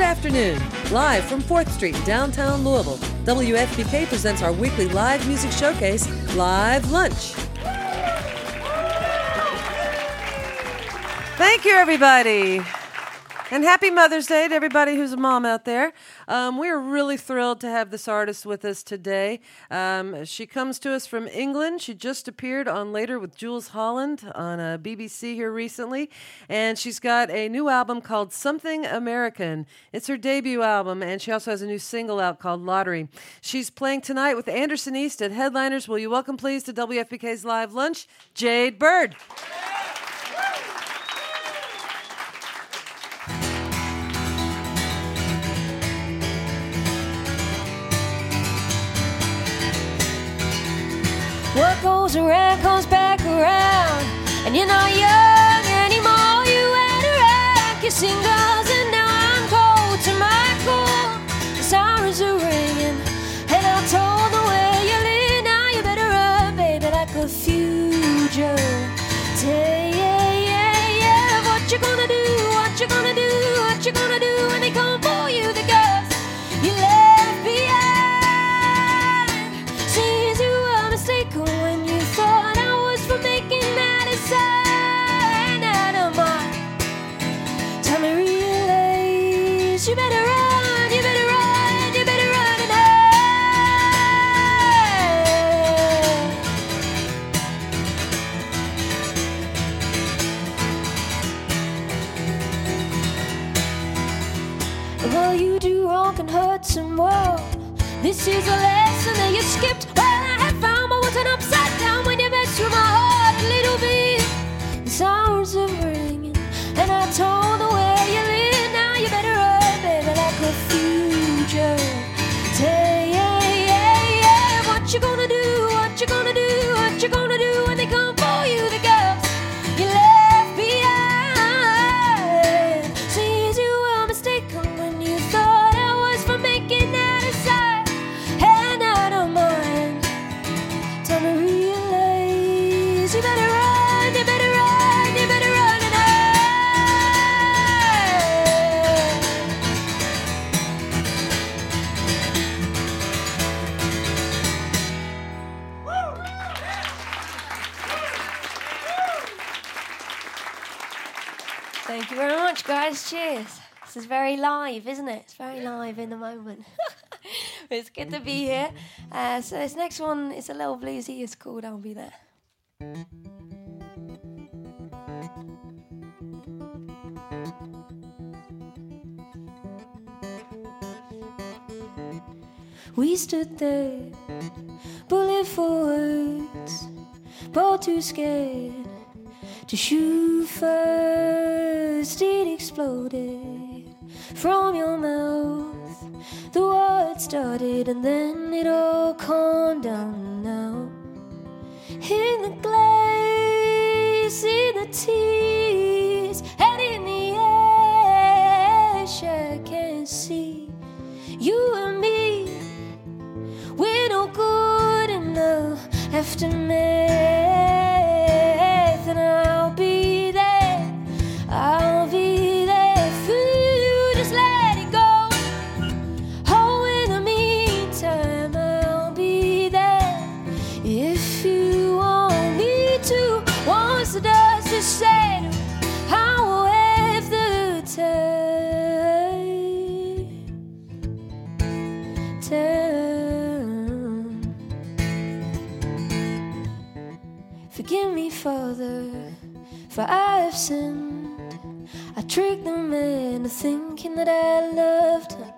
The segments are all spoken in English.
Good afternoon. Live from 4th Street, downtown Louisville, WFPK presents our weekly live music showcase, Live Lunch. Thank you, everybody. And happy Mother's Day to everybody who's a mom out there. Um, we're really thrilled to have this artist with us today. Um, she comes to us from England. She just appeared on Later with Jools Holland on a uh, BBC here recently. And she's got a new album called Something American. It's her debut album, and she also has a new single out called Lottery. She's playing tonight with Anderson East at Headliners. Will you welcome, please, to WFPK's Live Lunch, Jade Bird? What goes around comes back around, and you're not young Thank you very much, guys. Cheers. This is very live, isn't it? It's very live in the moment. it's good to be here. Uh, so this next one is a little bluesy. It's called "I'll Be There." We stood there, bullet for words, both too scared to shoot first. It exploded from your mouth. The words started and then it all calmed down now. In the glaze, in the tears, and in the ash, I can see you and me. We're no good enough aftermath, Forgive me, Father, for I have sinned. I tricked the man into thinking that I loved him.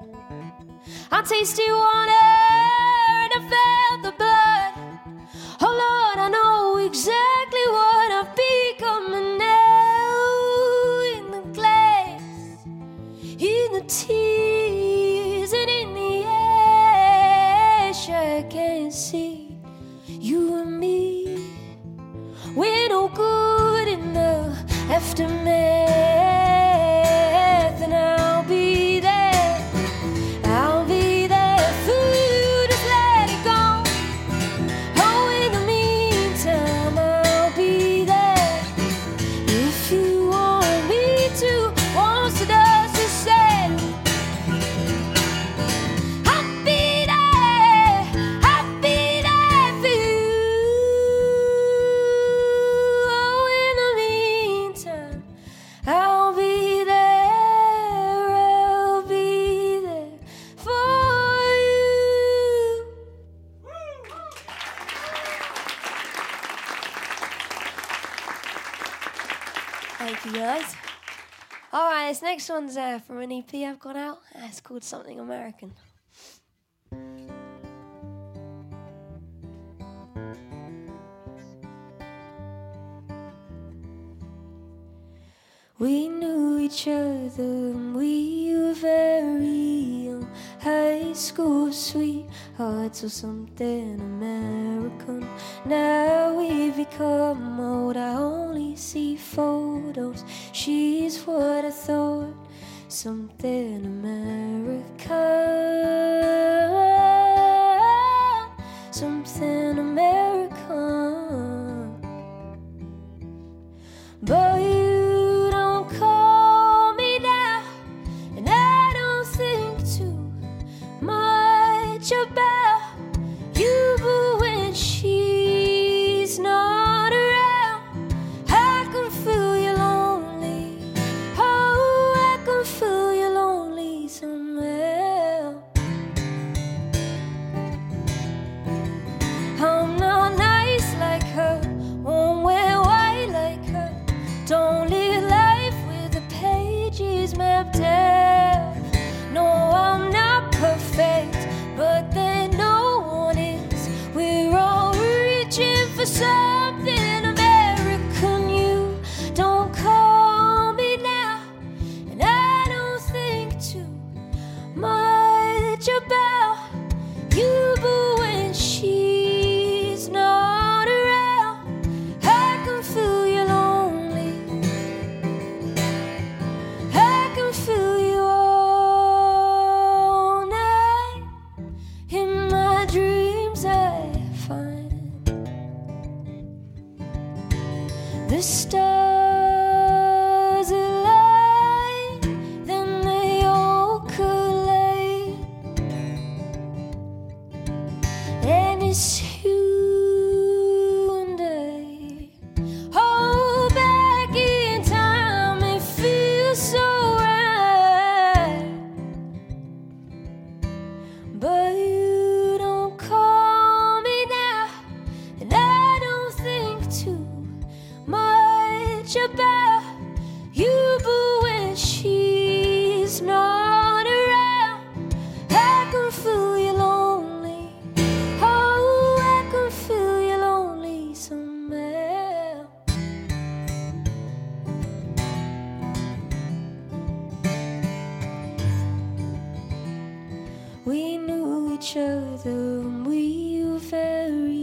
I tasted water Thank you, guys. All right, this next one's uh, from an EP I've got out. Uh, it's called Something American. We knew each other and we were very young. High school sweethearts or something American. Now we've become old. I only see photos. She's what I thought. Something American. For something each other when we were very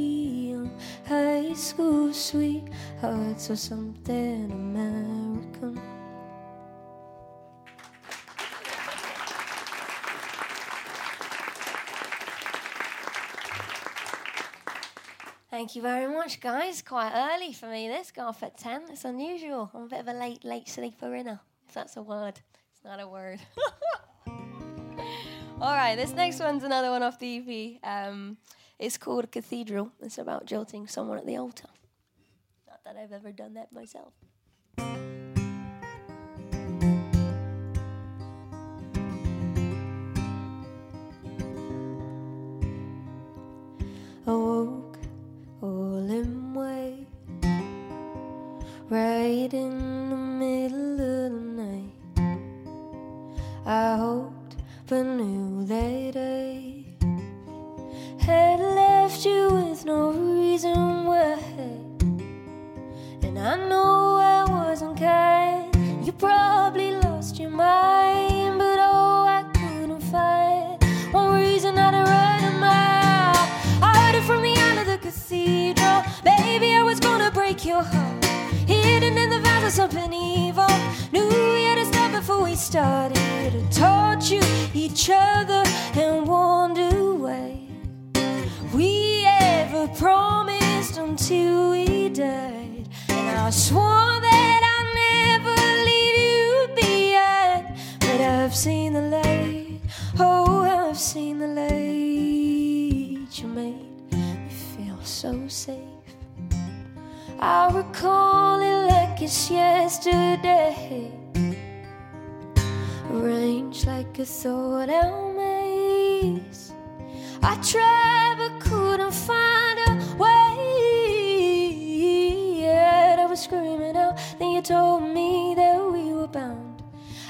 young. High school sweethearts or something American. Thank you very much, guys. Quite early for me, this. Got off at 10. It's unusual. I'm a bit of a late, late sleeper inner, if that's a word. It's not a word. All right, this next one's another one off the EP. Um, it's called Cathedral. It's about jilting someone at the altar. Not that I've ever done that myself. Awoke all in white, right in the middle of the night. I hoped but knew that I had left you with no reason why. And I know I wasn't kind. You probably lost your mind, but oh, I couldn't find one reason to run a mile. I heard it from the end of the cathedral. Baby, I was gonna break your heart. Hidden in the vines of something evil. Knew stop before we started. Taught you each other and wonder away. we ever promised until we died. And I swore that I'd never leave you behind. But I've seen the light. Oh, I've seen the light you made me feel so safe. I recall it like it's yesterday arranged like a sword and maze. I tried but couldn't find a way. Yet I was screaming out. Then you told me that we were bound.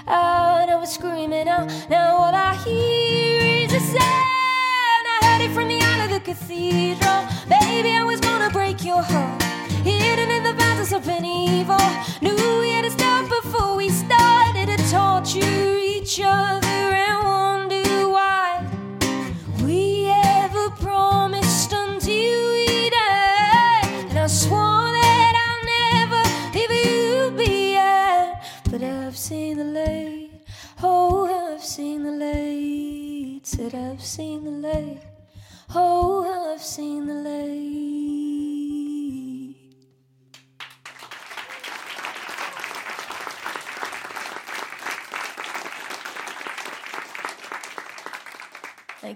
Out, I was screaming out. Now all I hear is a sound. I heard it from the out of the cathedral. Baby, I was gonna break your heart. Hidden in the battles of an evil. Knew we had to stop before we stopped torture each other and wonder why we ever promised until we die. And I swore that I'd never leave you behind, but I've seen the light. Oh, I've seen the light. Said I've seen the light. Oh, I've seen the light.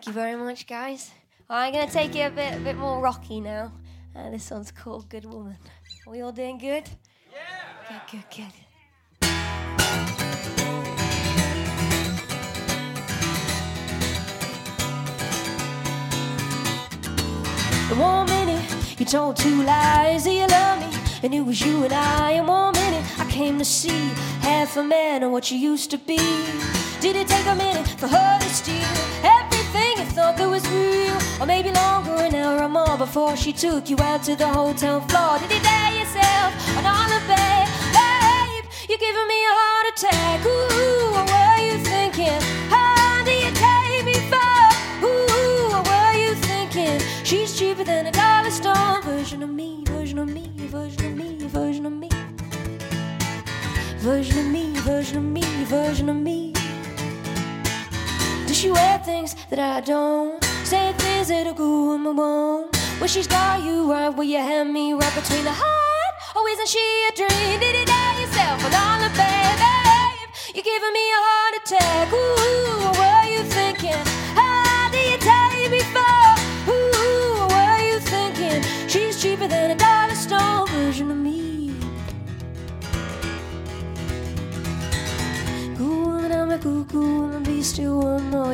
Thank you very much, guys. I'm gonna take it a bit, a bit more rocky now. Uh, this one's called Good Woman. Are we all doing good? Yeah. Good, good, good. In one minute, you told two lies that you love me, and it was you and I. In one minute, I came to see half a man of what you used to be. Did it take a minute for her to steal thought that was real? Or maybe longer, an hour or more before she took you out to the hotel floor? Did you dare yourself on holiday? Babe, you're giving me a heart attack. Ooh, what were you thinking? How do you take me for? Ooh, what were you thinking? She's cheaper than a dollar store version of me, version of me, version of me, version of me. Version of me, version of me, version of me. She wear things that I don't? Say things that a good woman won't. Well, she's got you right where you have me right between the heart. Oh, isn't she a dream? Did it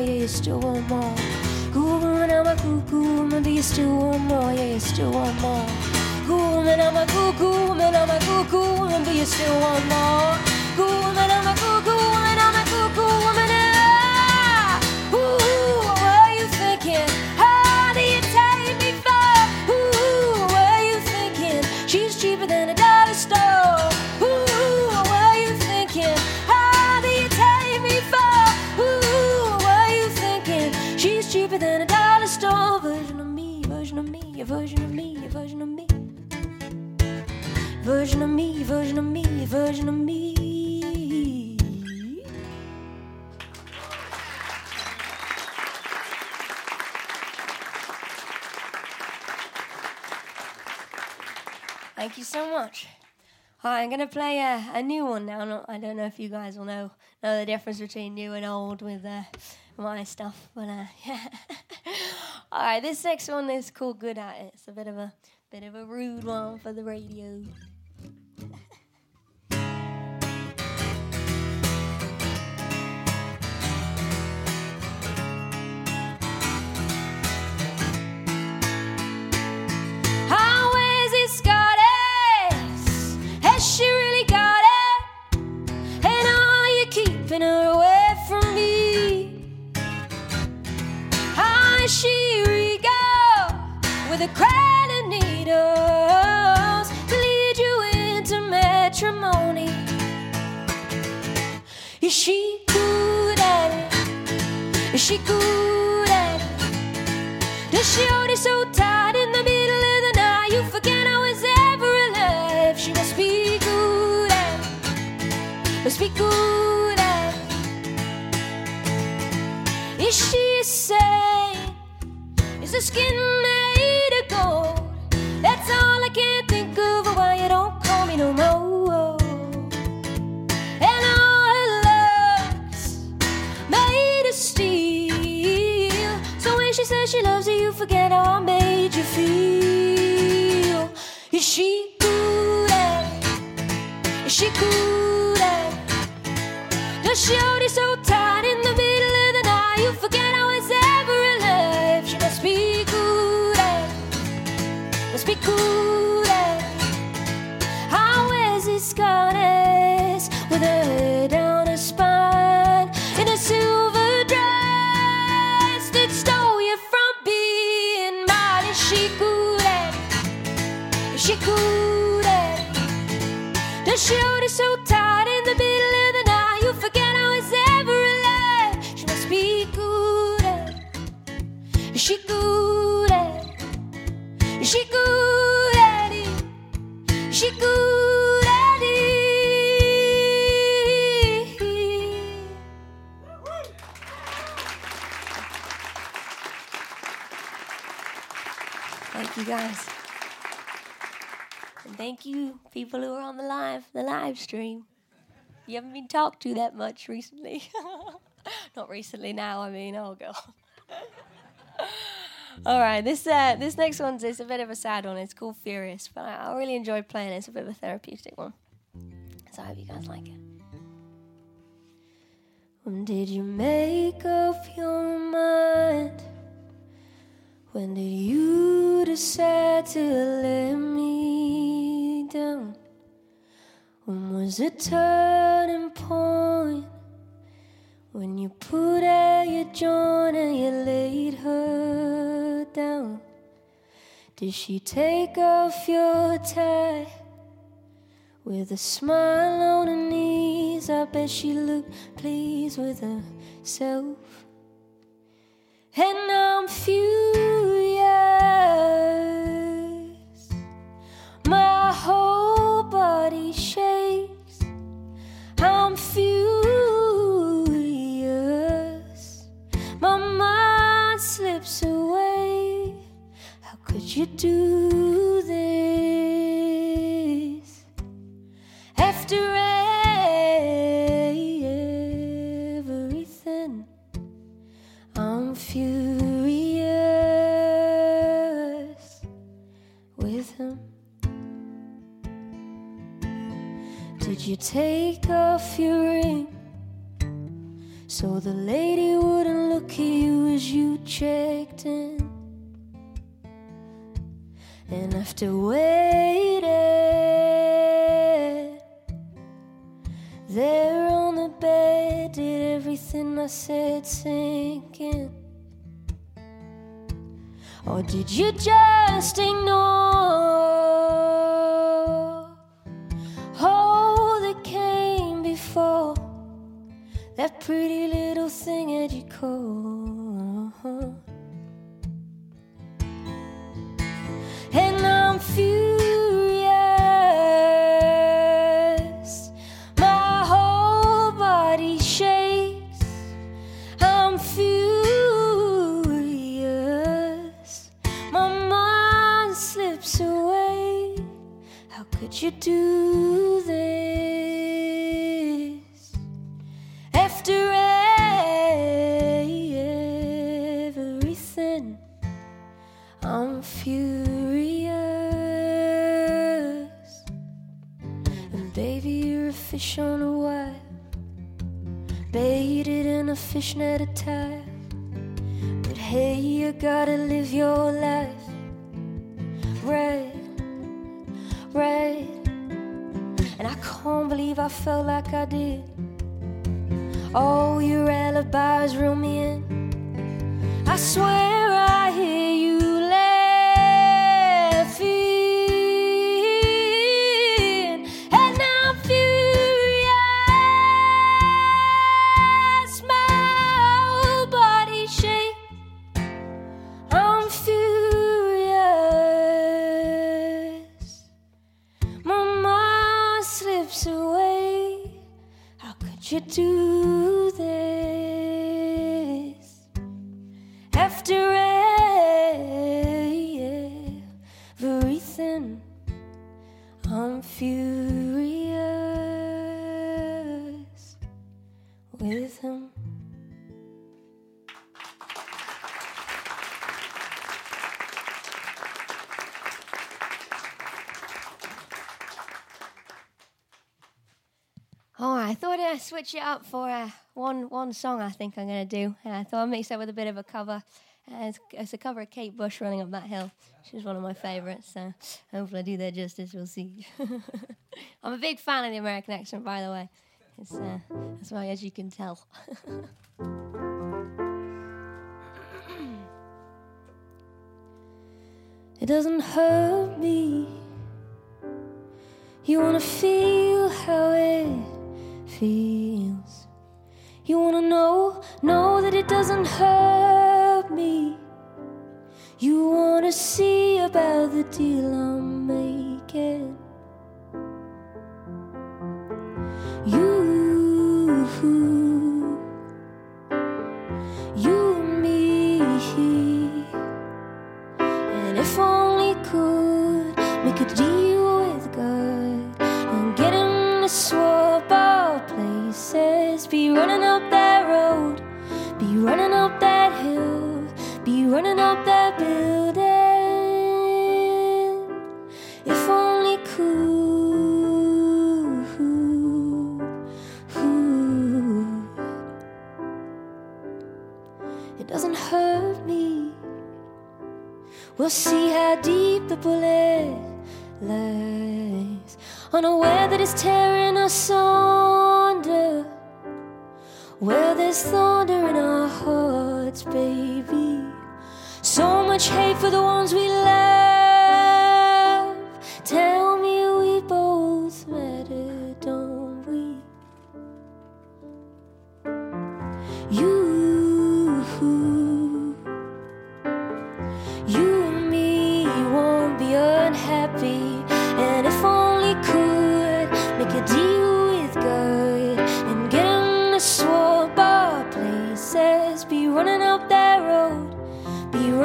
yeah, you still want more. Good woman, I'm a cuckoo woman, but you still want more, yeah, you still want more. Good woman, I'm a cuckoo woman, I'm a cuckoo woman, but you still want more. So much. Hi, I'm gonna play a, a new one now. Not, I don't know if you guys will know know the difference between new and old with uh, my stuff, but uh, yeah. All right, this next one is called "Good at It." It's a bit of a bit of a rude one for the radio. Good hold it so tight in the middle of the night? You forget I was ever alive. She must be good. Must be good. Is she a saint? Is the skin says she loves you, you forget how I made you feel. Is she good? Is she good? Does she hold thank you, people who are on the live, the live stream. You haven't been talked to that much recently. Not recently now, I mean, oh god. All right, this uh, this next one's it's a bit of a sad one. It's called Furious, but I, I really enjoyed playing it. It's a bit of a therapeutic one, so I hope you guys like it. When did you make up your mind? When did you decide to let me When was the turning point? When you put out your joint and you laid her down? Did she take off your tie? With a smile on her knees, I bet she looked pleased with herself. And I'm furious. Do this? After everything, I'm furious with him. Did you take off your ring so the lady wouldn't look at you as you checked in? And after waiting there on the bed, did everything I said sink in? Or did you just ignore switch it up for uh, one one song. I think I'm gonna do, and I thought I'd mix it with a bit of a cover. Uh, it's, it's a cover of Kate Bush running up that hill. She's one of my favourites, so hopefully I do that justice. We'll see. I'm a big fan of the American accent, by the way. It's uh, that's why, as you can tell. it doesn't hurt me. You wanna feel how it feels. You wanna know, know that it doesn't hurt me. You wanna see about the deal I'm making.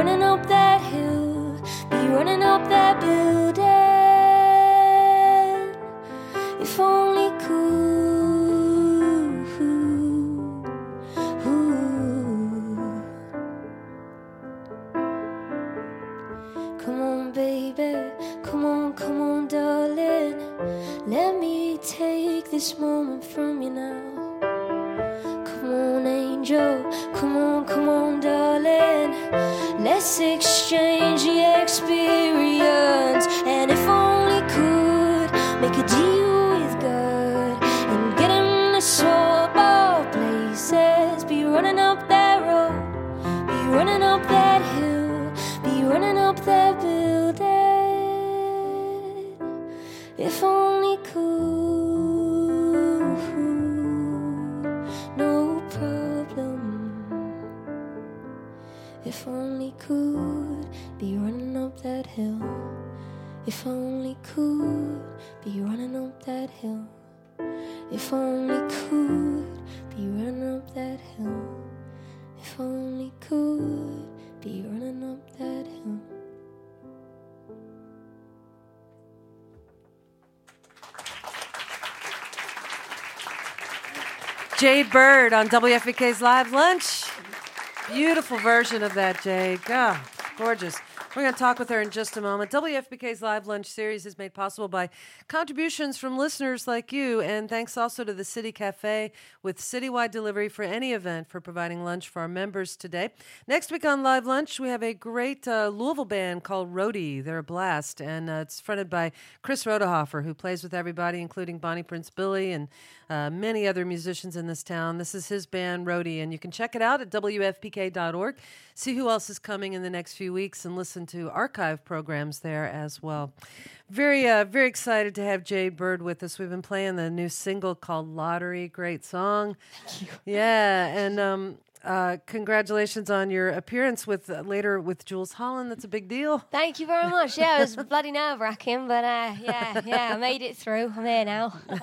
Running up that hill, be running up that building. If only could. Come on, baby. Come on, come on, darling. Let me take this moment from you now. Exchange experience. If only could be running up that hill. If only could be running up that hill. If only could be running up that hill. Jade Bird on WFPK's Live Lunch. Beautiful version of that, Jade. God, gorgeous. We're going to talk with her in just a moment. WFPK's Live Lunch series is made possible by contributions from listeners like you, and thanks also to the City Cafe with citywide delivery for any event for providing lunch for our members today. Next week on Live Lunch, we have a great uh, Louisville band called Rhodey. They're a blast, and uh, it's fronted by Chris Rodahaffer, who plays with everybody, including Bonnie Prince Billy and uh, many other musicians in this town. This is his band, Rhodey, and you can check it out at WFPK.org. See who else is coming in the next few weeks and listen to archive programs there as well. Very, uh, very excited to have Jade Bird with us. We've been playing the new single called Lottery. Great song. Thank you. Yeah, and um, uh, congratulations on your appearance with uh, later with Jools Holland. That's a big deal. Thank you very much. Yeah, it was bloody nerve wracking, but uh, yeah, yeah, I made it through. I'm here now.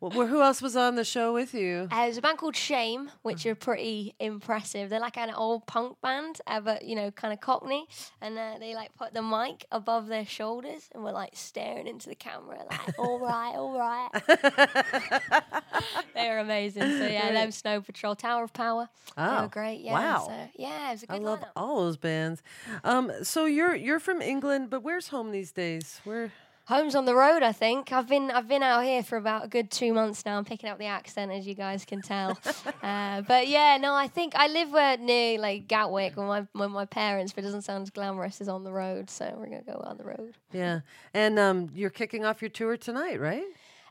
Well, who else was on the show with you? Uh, there's a band called Shame, which are pretty impressive. They're like an old punk band, uh, but you know, kind of cockney, and uh, they like put the mic above their shoulders and were like staring into the camera, like, "All right, all right." they were amazing. So yeah, them Snow Patrol, Tower of Power. they Oh, were great. Yeah, wow. So, yeah, it was a I good I love lineup. all those bands. Um, so you're you're from England, but where's home these days? Where? Home's on the road, I think. I've been I've been out here for about a good two months now. I'm picking up the accent, as you guys can tell. uh, but yeah, no, I think I live uh, near like Gatwick, where my where my parents, but it doesn't sound as glamorous as on the road. So we're gonna go on the road. Yeah, and um, you're kicking off your tour tonight, right?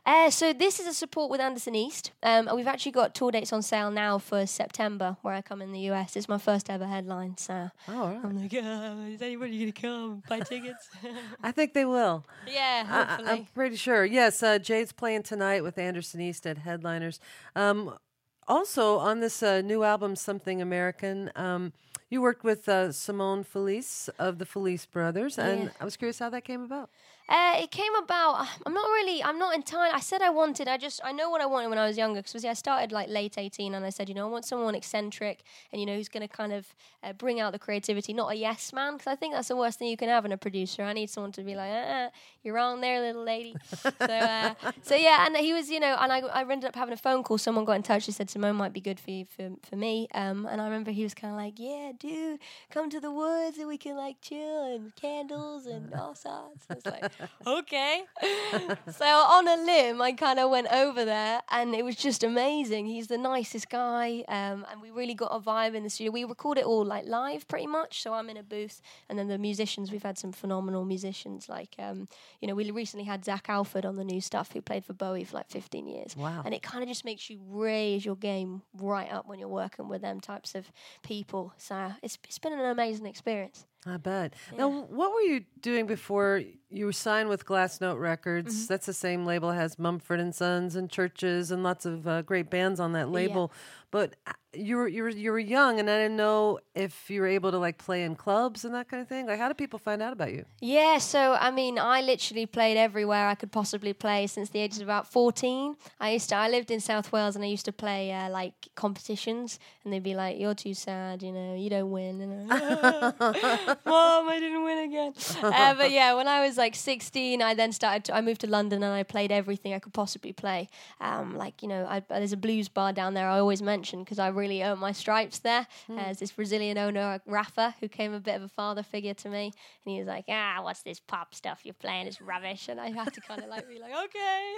Uh, so this is a support with Anderson East. Um, and we've actually got tour dates on sale now for September, where I come in the US. It's my first ever headline, so Oh, right. I'm like, uh, is anybody gonna come buy tickets? I think they will. yeah, I- I, hopefully. I'm pretty sure. Yes, uh, Jade's playing tonight with Anderson East at Headliners. Um, also, on this uh, new album, Something American, um, You worked with uh, Simone Felice of the Felice Brothers, and Yeah. I was curious how that came about. Uh, it came about. I'm not really. I'm not entirely. I said I wanted. I just. I know what I wanted when I was younger. Because I started like late 18, and I said, you know, I want someone eccentric, and you know, who's going to kind of uh, bring out the creativity, not a yes man. Because I think that's the worst thing you can have in a producer. I need someone to be like, uh, you're wrong there, little lady. so, uh, so yeah, and he was, you know, and I, I ended up having a phone call. Someone got in touch. He said Simone might be good for you, for for me. Um, and I remember he was kind of like, yeah, dude, come to the woods and we can like chill and candles and all sorts. I was like, okay. so on a limb, I kind of went over there, and it was just amazing. He's the nicest guy, um, and we really got a vibe in the studio. We record it all like live, pretty much. So I'm in a booth, and then the musicians. We've had some phenomenal musicians, like um, you know, we recently had Zach Alford on the new stuff, who played for Bowie for like 15 years. Wow. And it kind of just makes you raise your game right up when you're working with them types of people. So it's it's been an amazing experience. I bet. Now, what were you doing before you signed with Glassnote Records? Mm-hmm. That's the same label has Mumford and Sons and CHVRCHES and lots of uh, great bands on that label. But uh, you were you were you were young, and I didn't know if you were able to like play in clubs and that kind of thing. Like, how do people find out about you? Yeah, so I mean, I literally played everywhere I could possibly play since the age of about 14. I used to, I lived in South Wales and I used to play uh, like competitions, and they'd be like, You're too sad, you know, you don't win. And I'm, Mom, I didn't win again. Uh, but yeah, when I was like 16, I then started to, I moved to London and I played everything I could possibly play. Um, like, you know, I, there's a blues bar down there I always mention because I really earned my stripes there. Uh, there's this Brazilian owner, Rafa, who came a bit of a father figure to me. And he was like, ah, what's this pop stuff you're playing? It's rubbish. And I had to kind of like be like, okay.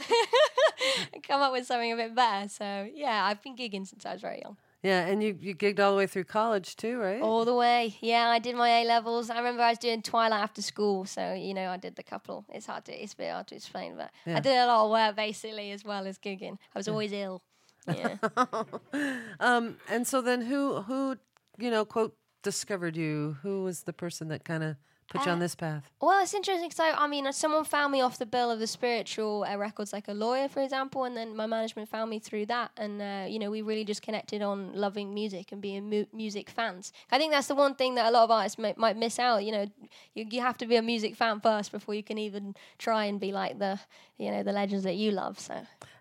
come up with something a bit better. So yeah, I've been gigging since I was very young. Yeah, and you you gigged all the way through college too, right? All the way. Yeah, I did my A levels. I remember I was doing Twilight after school, so you know I did the couple. It's hard to it's a bit hard to explain, but Yeah. I did a lot of work basically as well as gigging. I was always ill. Yeah. Um, and so then who who you know quote discovered you? Who was the person that kind of put you on Uh, this path? well, it's interesting because I, I mean, someone found me off the bill of the spiritual uh, records, like a lawyer, for example, and then my management found me through that, and uh, you know, we really just connected on loving music and being mu- music fans. I think that's the one thing that a lot of artists might, might miss out. You know, you, you have to be a music fan first before you can even try and be like the, you know, the legends that you love. So.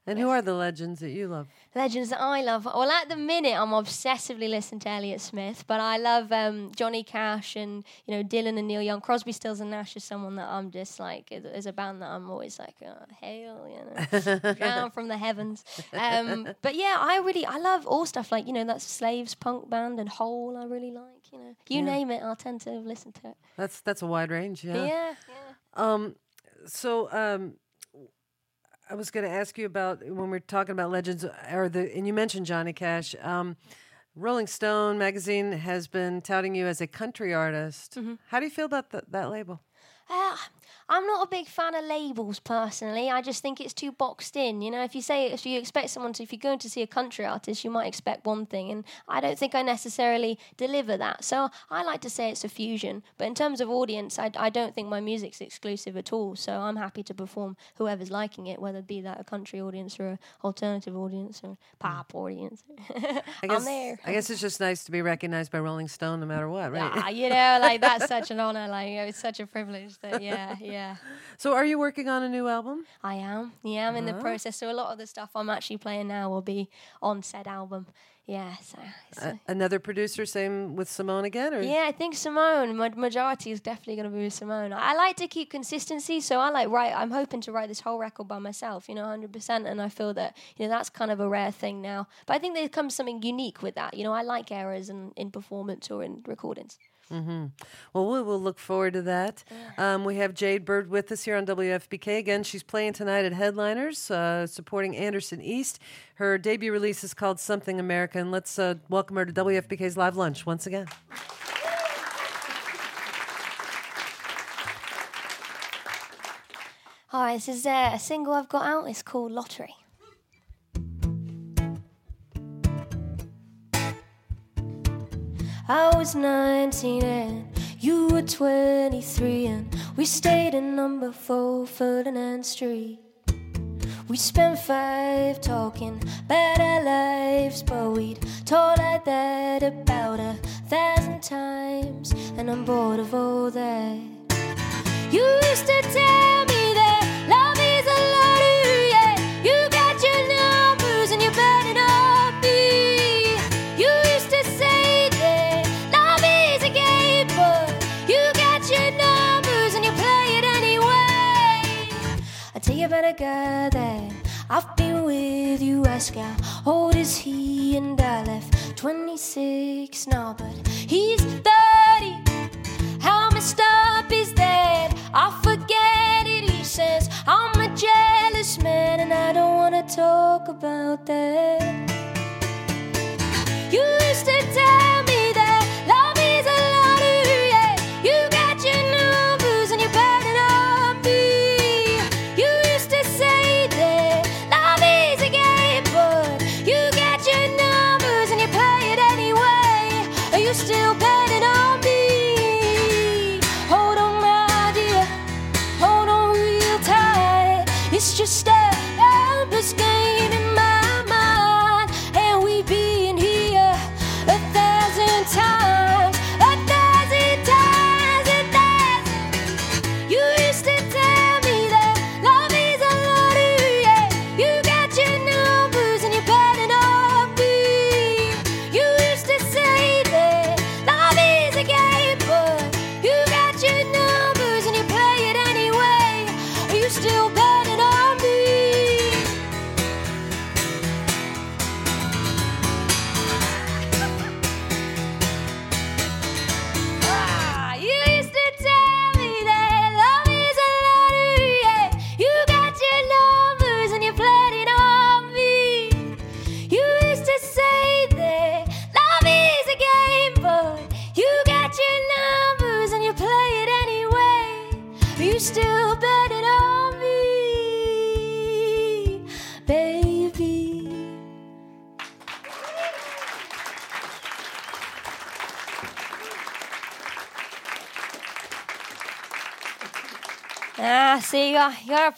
And who are the legends that you love? Legends that I love. Well, at the minute, I'm obsessively listening to Elliott Smith, but I love um, Johnny Cash and you know Dylan and Neil Young. Crosby, Stills and Nash is someone that I'm just like is, is a band that I'm always like, oh, hail, you know, down from the heavens. Um, but yeah, I really I love all stuff like you know that Slaves punk band and Hole. I really like you know you Yeah. name it, I'll tend to listen to it. That's that's a wide range. Yeah, Yeah. yeah. Um, so um, I was going to ask you about when we're talking about legends, or the and you mentioned Johnny Cash. Um, Rolling Stone magazine has been touting you as a country artist. Mm-hmm. How do you feel about th- that label? Uh, I'm not a big fan of labels personally. I just think it's too boxed in. You know, if you say if you expect someone to, if you're going to see a country artist, you might expect one thing, and I don't think I necessarily deliver that. So I like to say it's a fusion. But in terms of audience, I, I don't think my music's exclusive at all. So I'm happy to perform whoever's liking it, whether it be that a country audience or an alternative audience or pop audience. I guess, I'm there. I guess it's just nice to be recognized by Rolling Stone, no matter what, right? Ah, you know, like that's such an honor. Like it's such a privilege. That yeah, yeah. So, are you working on a new album? I am. Yeah, I'm in the process. So a lot of the stuff I'm actually playing now will be on said album. Yeah. So. it's, uh, A- another producer, same with Simone again, or yeah, I think Simone. My majority is definitely going to be with Simone. I I like to keep consistency, so I like write. I'm hoping to write this whole record by myself, you know, 100. percent And I feel that you know that's kind of a rare thing now. But I think there comes something unique with that. You know, I like errors in, in performance or in recordings. Well, we will look forward to that. Um, we have Jade Bird with us here on WFPK. Again, she's playing tonight at Headliners, uh, supporting Anderson East. Her debut release is called Something American. Let's uh, welcome her to WFPK's Live Lunch once again. Hi, this is uh, a single I've got out. It's called Lottery. I was 19 and you were 23, and we stayed in number 4 Ferdinand Street. We spent five talking about our lives, but we'd talk like that about a thousand times, and I'm bored of all that. You used to tell me ask old is he, and I left 26 now, but he's 30. How messed up is that? I forget it. He says, I'm a jealous man, and I don't wanna talk about that.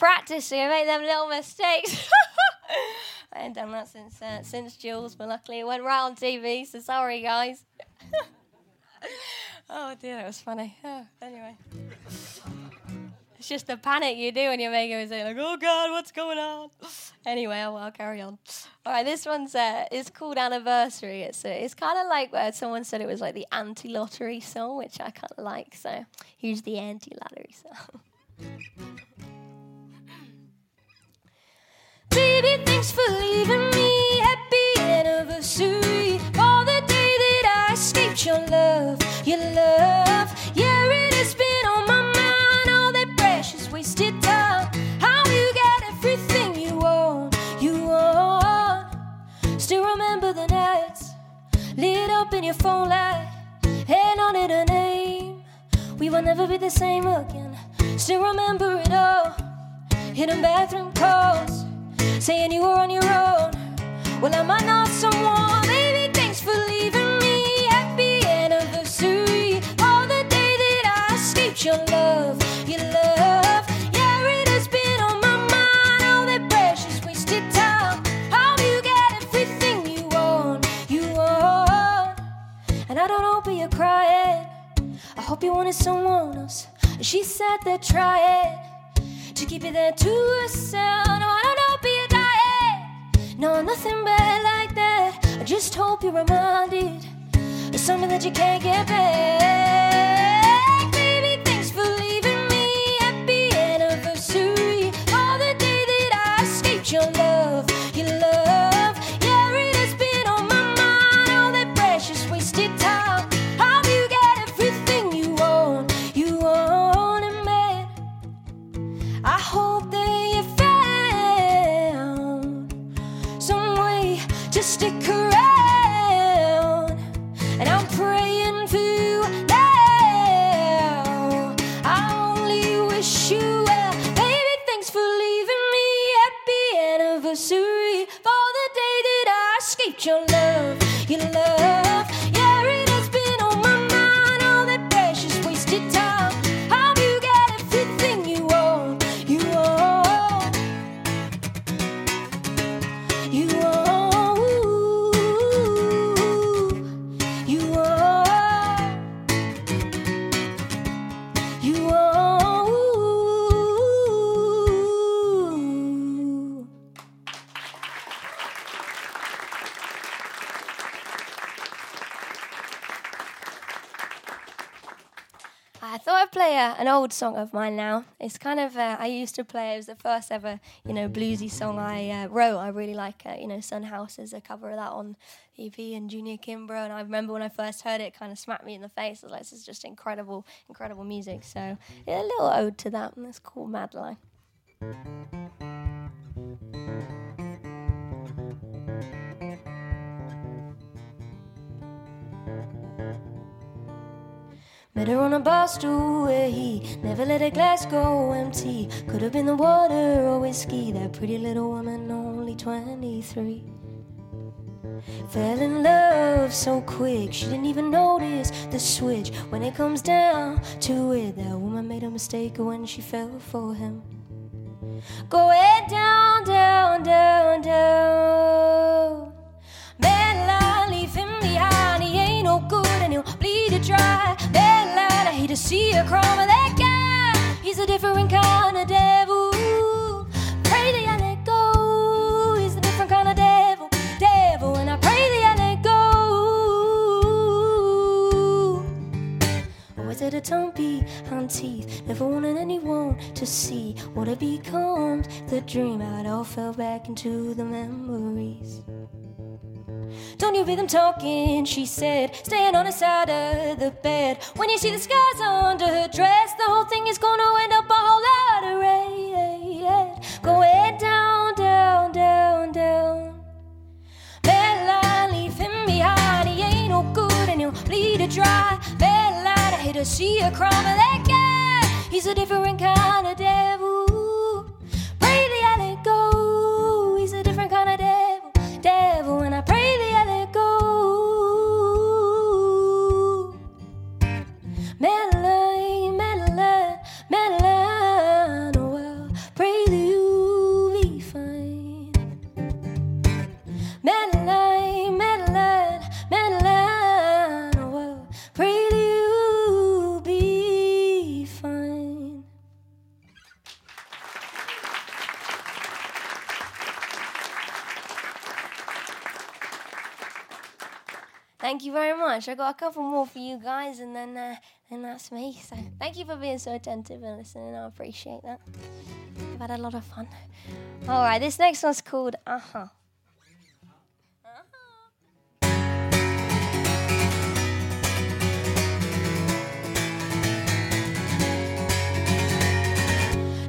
Practice so you make them little mistakes. I ain't done that since uh, since Jools, but luckily it went right on TV. So sorry, guys. oh dear, that was funny. Oh, anyway, it's just the panic you do when you make a mistake, like, oh god, what's going on? Anyway, I'll, I'll carry on. All right, this one's uh, it's called Anniversary. It's uh, it's kind of like uh, someone said it was like the anti-lottery song, which I kind of like. So here's the anti-lottery song. Baby, thanks for leaving me. Happy anniversary. On the day that I escaped your love, your love. Yeah, it has been on my mind. All that precious wasted time. How you got everything you want, you want. Still remember the nights lit up in your phone light, and on it a name. We will never be the same again. Still remember it all. Hidden bathroom calls, saying you were on your own. Well, am I not someone? Baby, thanks for leaving me. Happy anniversary. On the day that I escaped your love, your love. Yeah, it has been on my mind. All that precious wasted time. How you got everything you want, you want. And I don't hope you're crying. I hope you wanted someone else. She said they're trying to keep it there to yourself. No, oh, I don't know. No, nothing bad like that. I just hope you're reminded of something that you can't get back. An old song of mine now. It's kind of uh, I used to play. It was the first ever you know bluesy song I uh, wrote. I really like uh, you know Son House as a cover of that on EP and Junior Kimbrough. And I remember when I first heard it, it kind of smacked me in the face. I was like, this is just incredible, incredible music. So yeah, a little ode to that, and it's called Madeline. Met her on a bar stool where he never let a glass go empty. Could have been the water or whiskey, that pretty little woman, only 23. Fell in love so quick, she didn't even notice the switch. When it comes down to it, that woman made a mistake when she fell for him. Going down, down, down, down. To see her cry, but that guy, he's a different kind of devil. Pray that I let go, he's a different kind of devil, devil, and I pray that I let go. Always had a tongue behind teeth, never wanted anyone to see what it becomes. The dream, I'd all fell back into the memories. Don't you hear them talking? She said, staying on the side of the bed. When you see the scars under her dress, the whole thing is gonna end up a whole lot I got a couple more for you guys, and then uh, and that's me. So thank you for being so attentive and listening. I appreciate that. I've had a lot of fun. All right, this next one's called Uh Huh.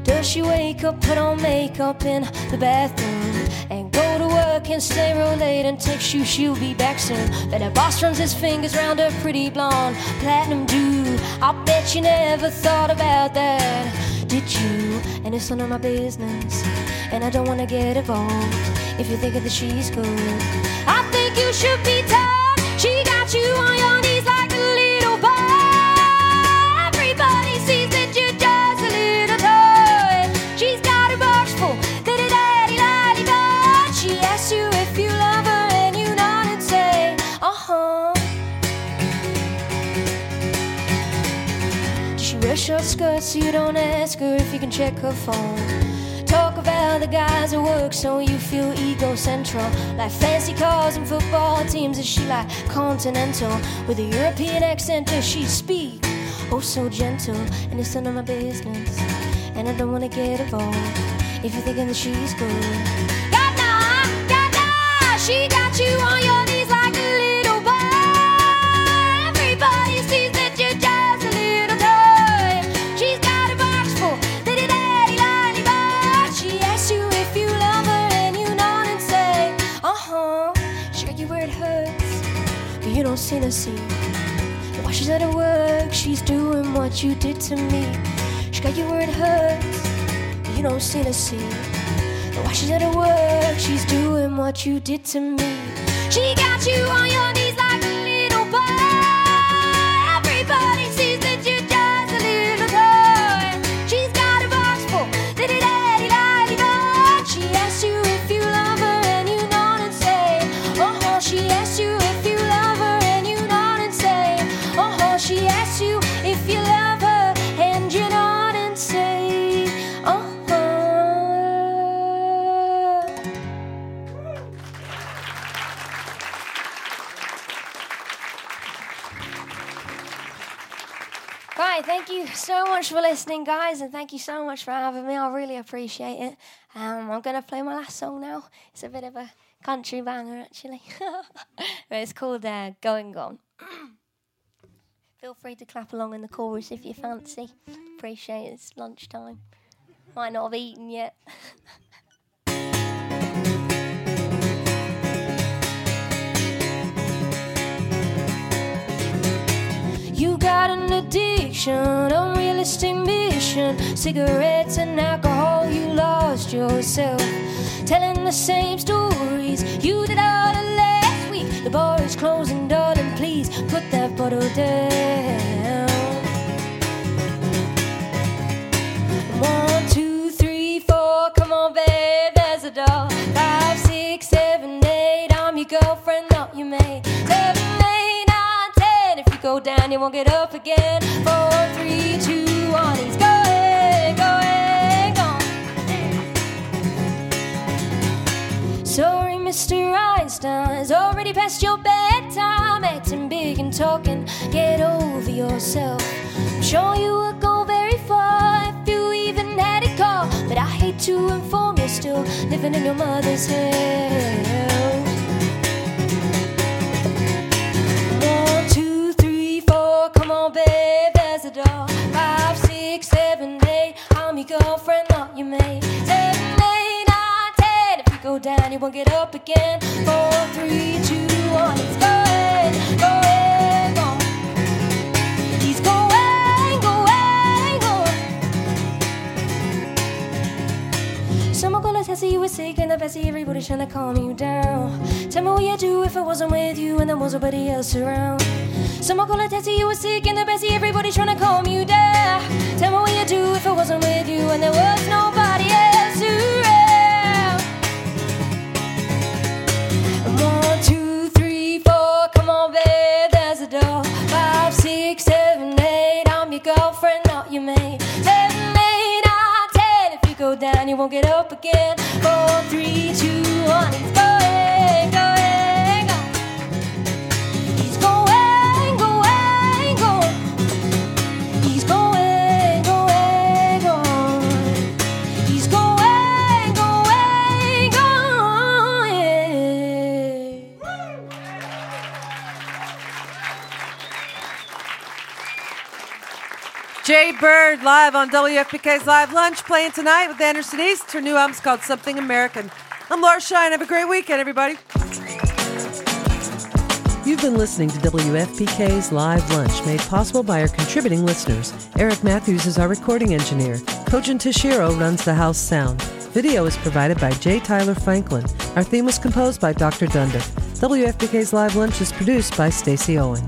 Does she wake up, put on makeup in the bathroom, to stay real late and text you she'll be back soon? But her boss runs his fingers round her pretty blonde platinum do. I bet you never thought about that, did you? And it's none of my business, and I don't wanna get involved if you think that she's good. I think you should be told short skirts so you don't ask her if you can check her phone? Talk about the guys at work so you feel egocentral. Like fancy cars and football teams, is she like continental? With a European accent, does she speak? Oh, so gentle, and it's none of my business. And I don't wanna get involved if you're thinking that she's good. God, nah, God, nah, she got you on your what you did to me. She got you where it hurts, but you don't seem to see. But while she's at her work, she's doing what you did to me. She got you on your knees like so much for listening, guys, and thank you so much for having me. I really appreciate it. Um, I'm going to play my last song now. It's a bit of a country banger, actually. it's called uh, Going Gone. Feel free to clap along in the chorus if you fancy. Appreciate it. It's lunchtime. Might not have eaten yet. You got an addiction, unrealistic mission. Cigarettes and alcohol, you lost yourself. Telling the same stories you did all the last week. The bar is closing, darling, please put that bottle down. Down, you won't get up again. Four, three, two, one, he's going, going, gone. Sorry, Mr. Einstein, it's already past your bedtime. Acting big and talking, get over yourself. I'm sure you would go very far if you even had a car. But I hate to inform you, still living in your mother's house. There's a door. Five, six, seven, eight, I'm your girlfriend, not your mate. Seven, eight, nine, ten, if you go down, you won't get up again. Four, three, two, one, it's going, going, Some are gonna test you were sick and the best everybody's trying to calm you down. Tell me what you'd do if I wasn't with you and there was nobody else around. Some are gonna test you were sick and the best everybody's trying to calm you down. Tell me what you'd do if I wasn't with you and there was nobody else around. One, two, three, four, come on, babe, there's a door. Five, six, seven, eight, I'm your girlfriend, down, you won't get up again. Four, three, two, one, going, going, Bird live on WFPK's Live Lunch playing tonight with Anderson East. Her new album's called Something American. I'm Laura Shine. Have a great weekend, everybody. You've been listening to WFPK's Live Lunch, made possible by our contributing listeners. Eric Matthews is our recording engineer. Kojin Toshiro runs the house sound. Video is provided by J. Tyler Franklin. Our theme was composed by Dr. Dundiff. WFPK's Live Lunch is produced by Stacey Owen.